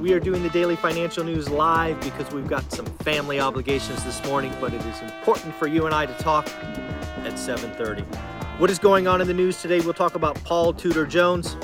We are doing the daily financial news live because we've got some family obligations this morning, but it is important for you and I to talk at 7:30. What is going on in the news today? We'll talk about Paul Tudor Jones.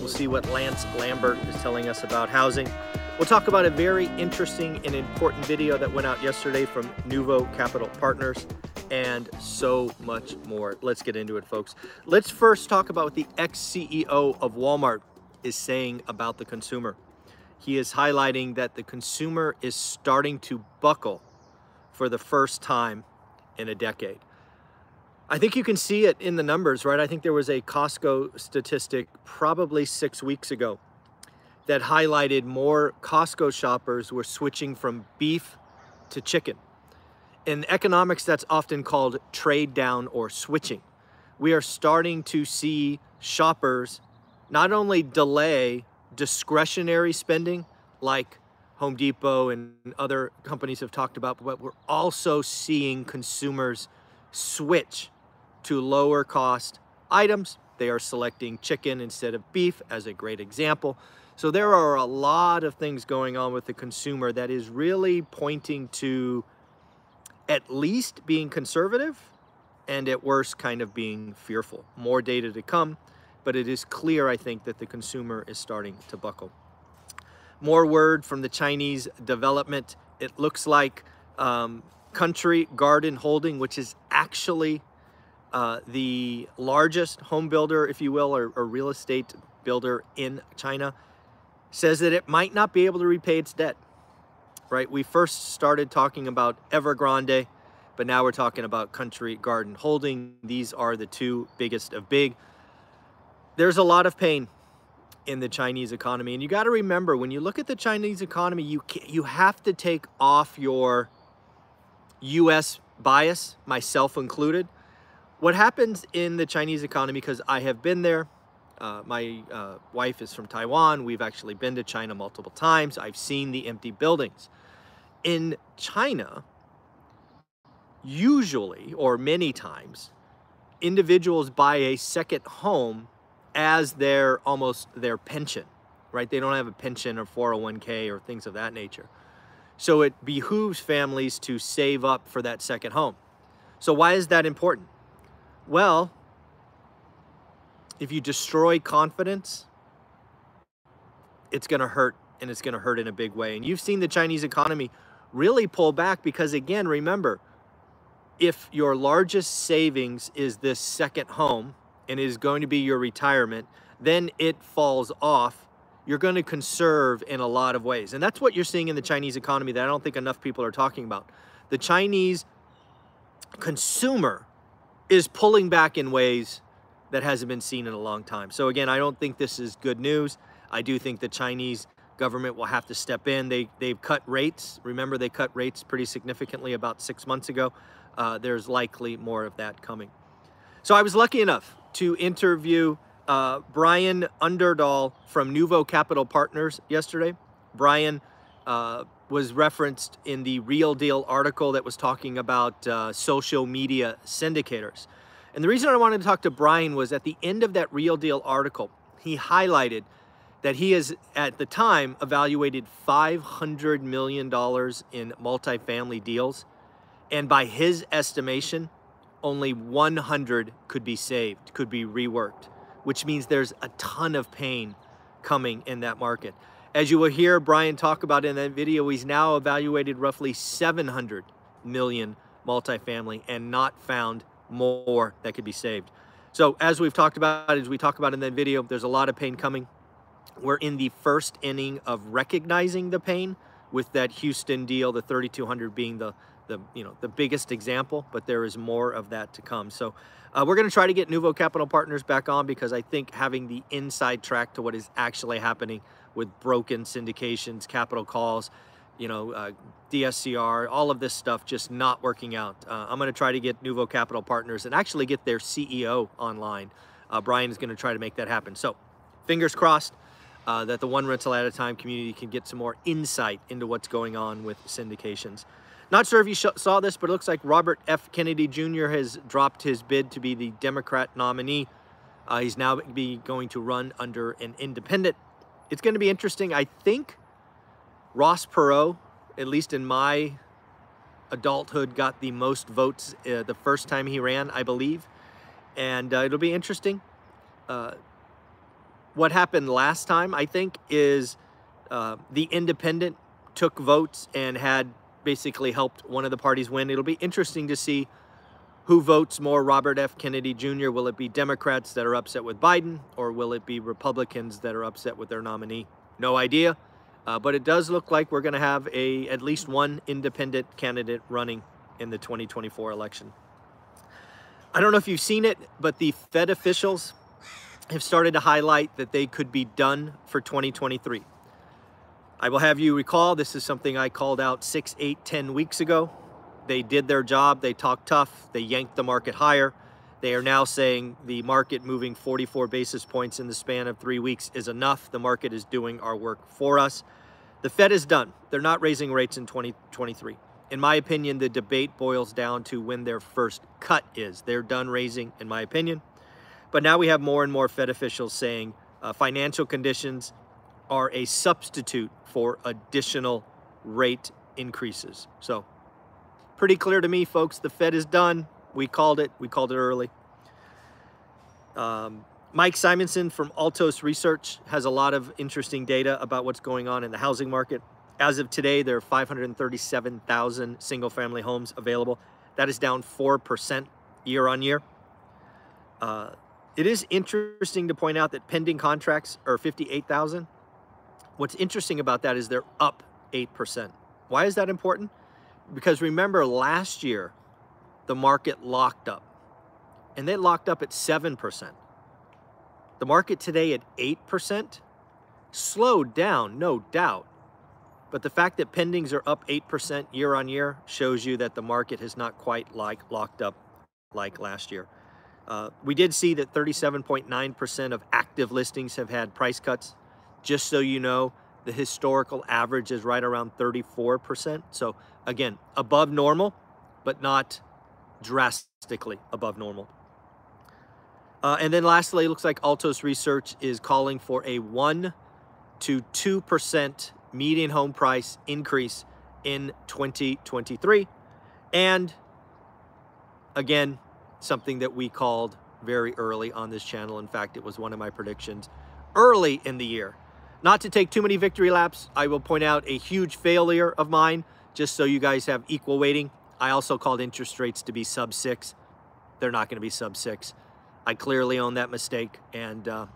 We'll see what Lance Lambert is telling us about housing. We'll talk about a very interesting and important video that went out yesterday from Nuvo Capital Partners and so much more. Let's get into it, folks. Let's first talk about what the ex-CEO of Walmart is saying about the consumer he is highlighting that the consumer is starting to buckle for the first time in a decade. I think you can see it in the numbers, right? I think there was a Costco statistic probably six weeks ago that highlighted more Costco shoppers were switching from beef to chicken. In economics, that's often called trade down or switching. We are starting to see shoppers not only delay discretionary spending like Home Depot and other companies have talked about, but we're also seeing consumers switch to lower cost items. They are selecting chicken instead of beef as a great example. So there are a lot of things going on with the consumer that is really pointing to at least being conservative and at worst kind of being fearful. More data to come but it is clear, I think, that the consumer is starting to buckle. More word from the Chinese development. It looks like um, Country Garden Holding, which is actually uh, the largest home builder, if you will, or, or real estate builder in China, says that it might not be able to repay its debt. Right? We first started talking about Evergrande, but now we're talking about Country Garden Holding. These are the two biggest of big there's a lot of pain in the Chinese economy. And you got to remember, when you look at the Chinese economy, you, you have to take off your US bias, myself included. What happens in the Chinese economy, because I have been there, uh, my uh, wife is from Taiwan. We've actually been to China multiple times. I've seen the empty buildings. In China, usually or many times, individuals buy a second home as their almost their pension, right? They don't have a pension or 401k or things of that nature. So it behooves families to save up for that second home. So why is that important? Well, if you destroy confidence, it's going to hurt and it's going to hurt in a big way. And you've seen the Chinese economy really pull back because again, remember, if your largest savings is this second home, and is going to be your retirement, then it falls off. You're going to conserve in a lot of ways. And that's what you're seeing in the Chinese economy that I don't think enough people are talking about. The Chinese consumer is pulling back in ways that hasn't been seen in a long time. So again, I don't think this is good news. I do think the Chinese government will have to step in. They, they've cut rates. Remember, they cut rates pretty significantly about six months ago. Uh, there's likely more of that coming. So I was lucky enough to interview uh, Brian Underdahl from Nuvo Capital Partners yesterday. Brian uh, was referenced in the Real Deal article that was talking about uh, social media syndicators. And the reason I wanted to talk to Brian was at the end of that Real Deal article, he highlighted that he has, at the time, evaluated $500 million in multifamily deals. And by his estimation, only 100 could be saved, could be reworked, which means there's a ton of pain coming in that market. As you will hear Brian talk about in that video, he's now evaluated roughly 700 million multifamily and not found more that could be saved. So as we've talked about, as we talk about in that video, there's a lot of pain coming. We're in the first inning of recognizing the pain with that Houston deal, the 3,200 being the the you know the biggest example, but there is more of that to come. So uh, we're going to try to get Nouveau Capital Partners back on because I think having the inside track to what is actually happening with broken syndications, capital calls, you know, uh, DSCR, all of this stuff just not working out. Uh, I'm going to try to get Nouveau Capital Partners and actually get their CEO online. Uh, Brian is going to try to make that happen. So fingers crossed uh, that the one rental at a time community can get some more insight into what's going on with syndications. Not sure if you saw this, but it looks like Robert F. Kennedy Jr. has dropped his bid to be the Democrat nominee. Uh, he's now be going to run under an independent. It's going to be interesting. I think Ross Perot, at least in my adulthood, got the most votes uh, the first time he ran, I believe. And uh, it'll be interesting. Uh, what happened last time, I think, is uh, the independent took votes and had basically helped one of the parties win. It'll be interesting to see who votes more Robert F. Kennedy Jr. Will it be Democrats that are upset with Biden or will it be Republicans that are upset with their nominee? No idea. Uh, but it does look like we're going to have a at least one independent candidate running in the 2024 election. I don't know if you've seen it, but the Fed officials have started to highlight that they could be done for 2023. I will have you recall this is something I called out six, eight, ten weeks ago. They did their job, they talked tough, they yanked the market higher. They are now saying the market moving 44 basis points in the span of three weeks is enough. The market is doing our work for us. The Fed is done. They're not raising rates in 2023. In my opinion, the debate boils down to when their first cut is. They're done raising, in my opinion. But now we have more and more Fed officials saying uh, financial conditions are a substitute for additional rate increases. So, pretty clear to me, folks, the Fed is done. We called it. We called it early. Um, Mike Simonsen from Altos Research has a lot of interesting data about what's going on in the housing market. As of today, there are 537,000 single family homes available. That is down 4% year on year. Uh, it is interesting to point out that pending contracts are 58,000. What's interesting about that is they're up 8%. Why is that important? Because remember last year, the market locked up and they locked up at 7%. The market today at 8% slowed down, no doubt. But the fact that pendings are up 8% year on year shows you that the market has not quite like locked up like last year. Uh, we did see that 37.9% of active listings have had price cuts. Just so you know, the historical average is right around 34%. So again, above normal, but not drastically above normal. Uh, and then lastly, it looks like Altos Research is calling for a 1 to 2% median home price increase in 2023. And again, something that we called very early on this channel. In fact, it was one of my predictions early in the year. Not to take too many victory laps, I will point out a huge failure of mine, just so you guys have equal weighting. I also called interest rates to be sub six. They're not going to be sub six. I clearly own that mistake. And uh,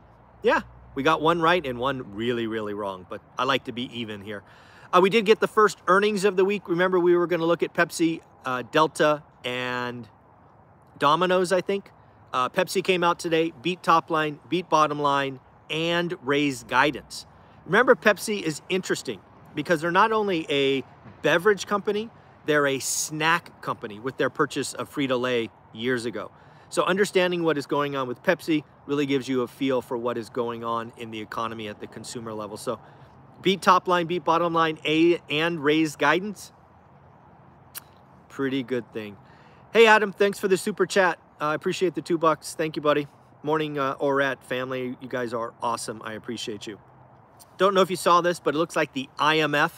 yeah, we got one right and one really, really wrong. But I like to be even here. Uh, we did get the first earnings of the week. Remember, we were going to look at Pepsi, uh, Delta, and Domino's, I think. Uh, Pepsi came out today, beat top line, beat bottom line, and raised guidance. Remember, Pepsi is interesting because they're not only a beverage company, they're a snack company with their purchase of Frito Lay years ago. So, understanding what is going on with Pepsi really gives you a feel for what is going on in the economy at the consumer level. So, beat top line, beat bottom line, A and raise guidance. Pretty good thing. Hey, Adam, thanks for the super chat. Uh, I appreciate the two bucks. Thank you, buddy. Morning, uh, Orat family. You guys are awesome. I appreciate you. Don't know if you saw this, but it looks like the IMF,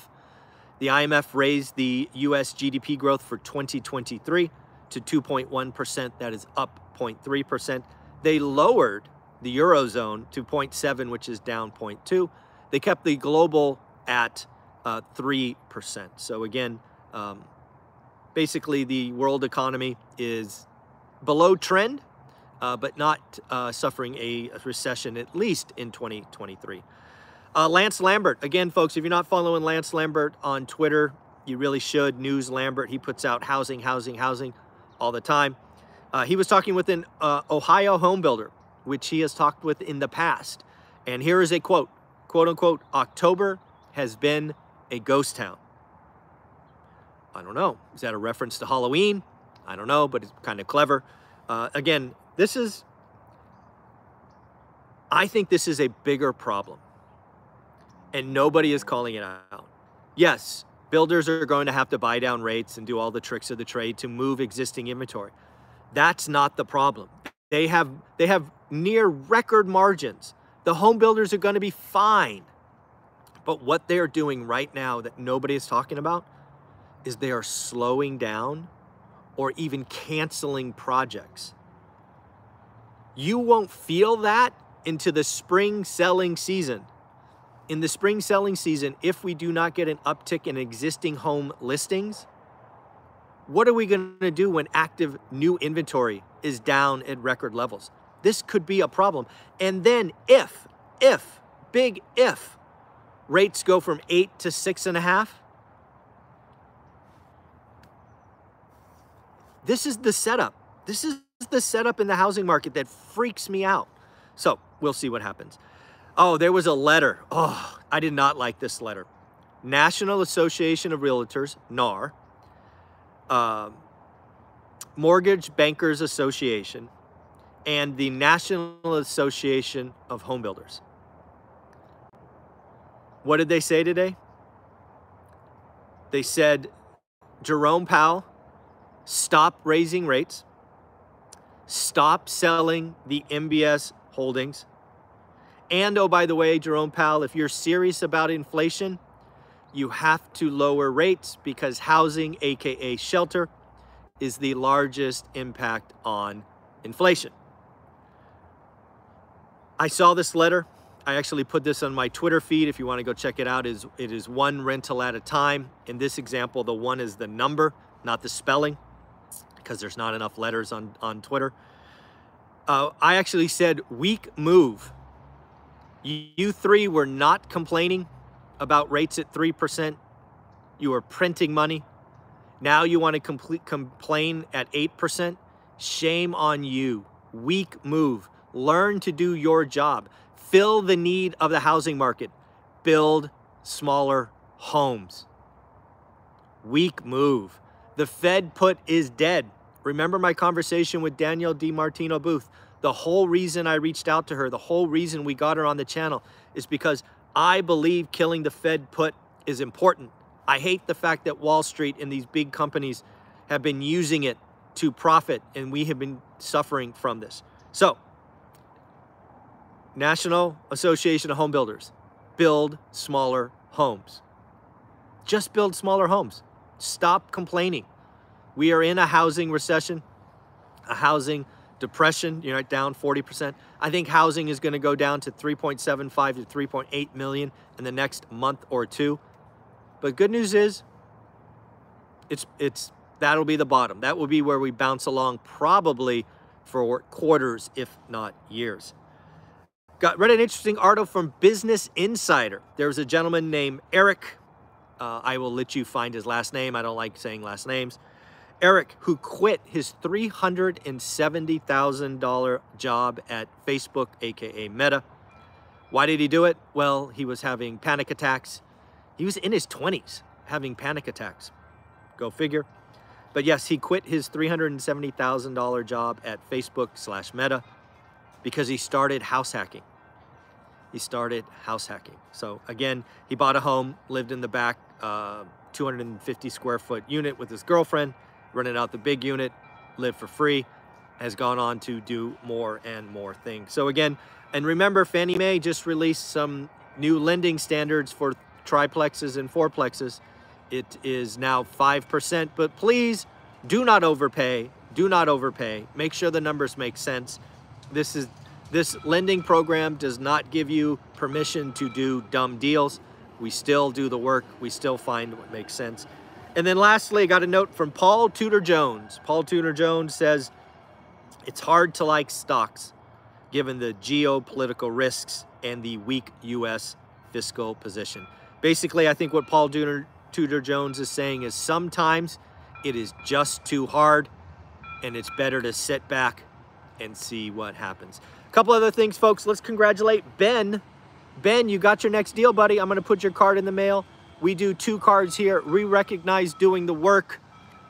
the IMF raised the US GDP growth for 2023 to 2.1%. That is up 0.3%. They lowered the Eurozone to 0.7, which is down 0.2. They kept the global at uh, 3%. So again, um, basically the world economy is below trend, uh, but not uh, suffering a recession, at least in 2023. Uh, Lance Lambert, again, folks, if you're not following Lance Lambert on Twitter, You really should. News Lambert, he puts out housing, housing, housing all the time. Uh, he was talking with an uh, Ohio home builder, which he has talked with in the past. And here is a quote, quote unquote, October has been a ghost town. I don't know. Is that a reference to Halloween? I don't know, but it's kind of clever. Uh, again, this is, I think this is a bigger problem. And nobody is calling it out. Yes, builders are going to have to buy down rates and do all the tricks of the trade to move existing inventory. That's not the problem. They have, they have near record margins. The home builders are going to be fine. But what they're doing right now that nobody is talking about is they are slowing down or even canceling projects. You won't feel that into the spring selling season. In the spring selling season, if we do not get an uptick in existing home listings, what are we going to do when active new inventory is down at record levels? This could be a problem. And then if, if, big if, rates go from eight to six and a half, This is the setup. This is the setup in the housing market that freaks me out. So we'll see what happens. Oh, there was a letter. Oh, I did not like this letter. National Association of Realtors, NAR, uh, Mortgage Bankers Association, and the National Association of Home Builders. What did they say today? They said Jerome Powell stop raising rates, stop selling the MBS holdings. And oh, by the way, Jerome Powell, if you're serious about inflation, you have to lower rates because housing, AKA shelter, is the largest impact on inflation. I saw this letter. I actually put this on my Twitter feed. If you want to go check it out, is it is one rental at a time. In this example, the one is the number, not the spelling because there's not enough letters on, on Twitter. Uh, I actually said weak move. You three were not complaining about rates at 3%. You were printing money. Now you want to complete, complain at 8%. Shame on you. Weak move. Learn to do your job. Fill the need of the housing market. Build smaller homes. Weak move. The Fed put is dead. Remember my conversation with Danielle DiMartino Booth. The whole reason I reached out to her, the whole reason we got her on the channel is because I believe killing the Fed put is important. I hate the fact that Wall Street and these big companies have been using it to profit and we have been suffering from this. So, National Association of Home Builders, build smaller homes. Just build smaller homes. Stop complaining. We are in a housing recession, a housing depression, you know, down 40%. I think housing is going to go down to 3.75 to 3.8 million in the next month or two. But good news is it's it's that'll be the bottom. That will be where we bounce along probably for quarters if not years. Got read an interesting article from Business Insider. There was a gentleman named Eric uh, I will let you find his last name. I don't like saying last names. Eric, who quit his $370,000 job at Facebook, aka Meta. Why did he do it? Well, he was having panic attacks. He was in his 20s having panic attacks. Go figure. But yes, he quit his $370,000 job at Facebook slash Meta because he started house hacking he started house hacking. So again, he bought a home, lived in the back, uh, 250 square foot unit with his girlfriend, rented out the big unit, live for free, has gone on to do more and more things. So again, and remember Fannie Mae just released some new lending standards for triplexes and fourplexes. It is now 5%, but please do not overpay. Do not overpay. Make sure the numbers make sense. This is this lending program does not give you permission to do dumb deals. We still do the work. We still find what makes sense. And then lastly, I got a note from Paul Tudor Jones. Paul Tudor Jones says, it's hard to like stocks given the geopolitical risks and the weak U.S. fiscal position. Basically, I think what Paul Tudor, Tudor Jones is saying is sometimes it is just too hard and it's better to sit back and see what happens. A couple other things, folks. Let's congratulate Ben. Ben, you got your next deal, buddy. I'm going to put your card in the mail. We do two cards here. We recognize doing the work.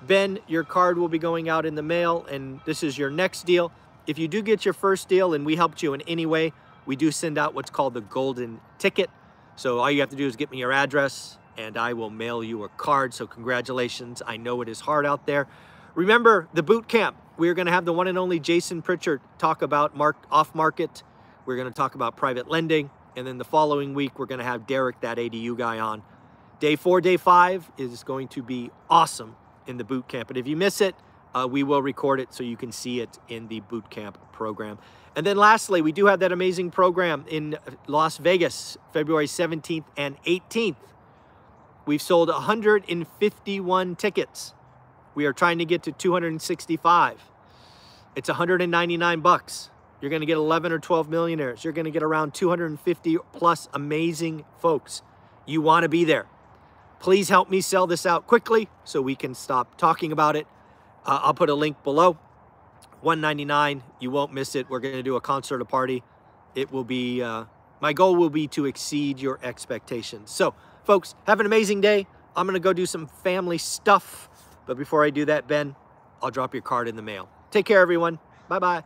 Ben, your card will be going out in the mail, and this is your next deal. If you do get your first deal and we helped you in any way, we do send out what's called the golden ticket. So all you have to do is get me your address and I will mail you a card. So congratulations. I know it is hard out there. Remember the boot camp. We're going to have the one and only Jason Pritchard talk about mark off market. We're going to talk about private lending. And then the following week, we're going to have Derek, that ADU guy, on. Day four, day five is going to be awesome in the boot camp. And if you miss it, uh, we will record it so you can see it in the boot camp program. And then lastly, we do have that amazing program in Las Vegas, February 17th and 18th. We've sold 151 tickets. We are trying to get to 265. It's 199 bucks. You're going to get 11 or 12 millionaires. You're going to get around 250 plus amazing folks. You want to be there. Please help me sell this out quickly so we can stop talking about it. Uh, I'll put a link below. 199 you won't miss it. We're going to do a concert a party. It will be uh, my goal will be to exceed your expectations. So folks have an amazing day. I'm going to go do some family stuff. But before i do that ben i'll drop your card in the mail. Take care everyone. Bye bye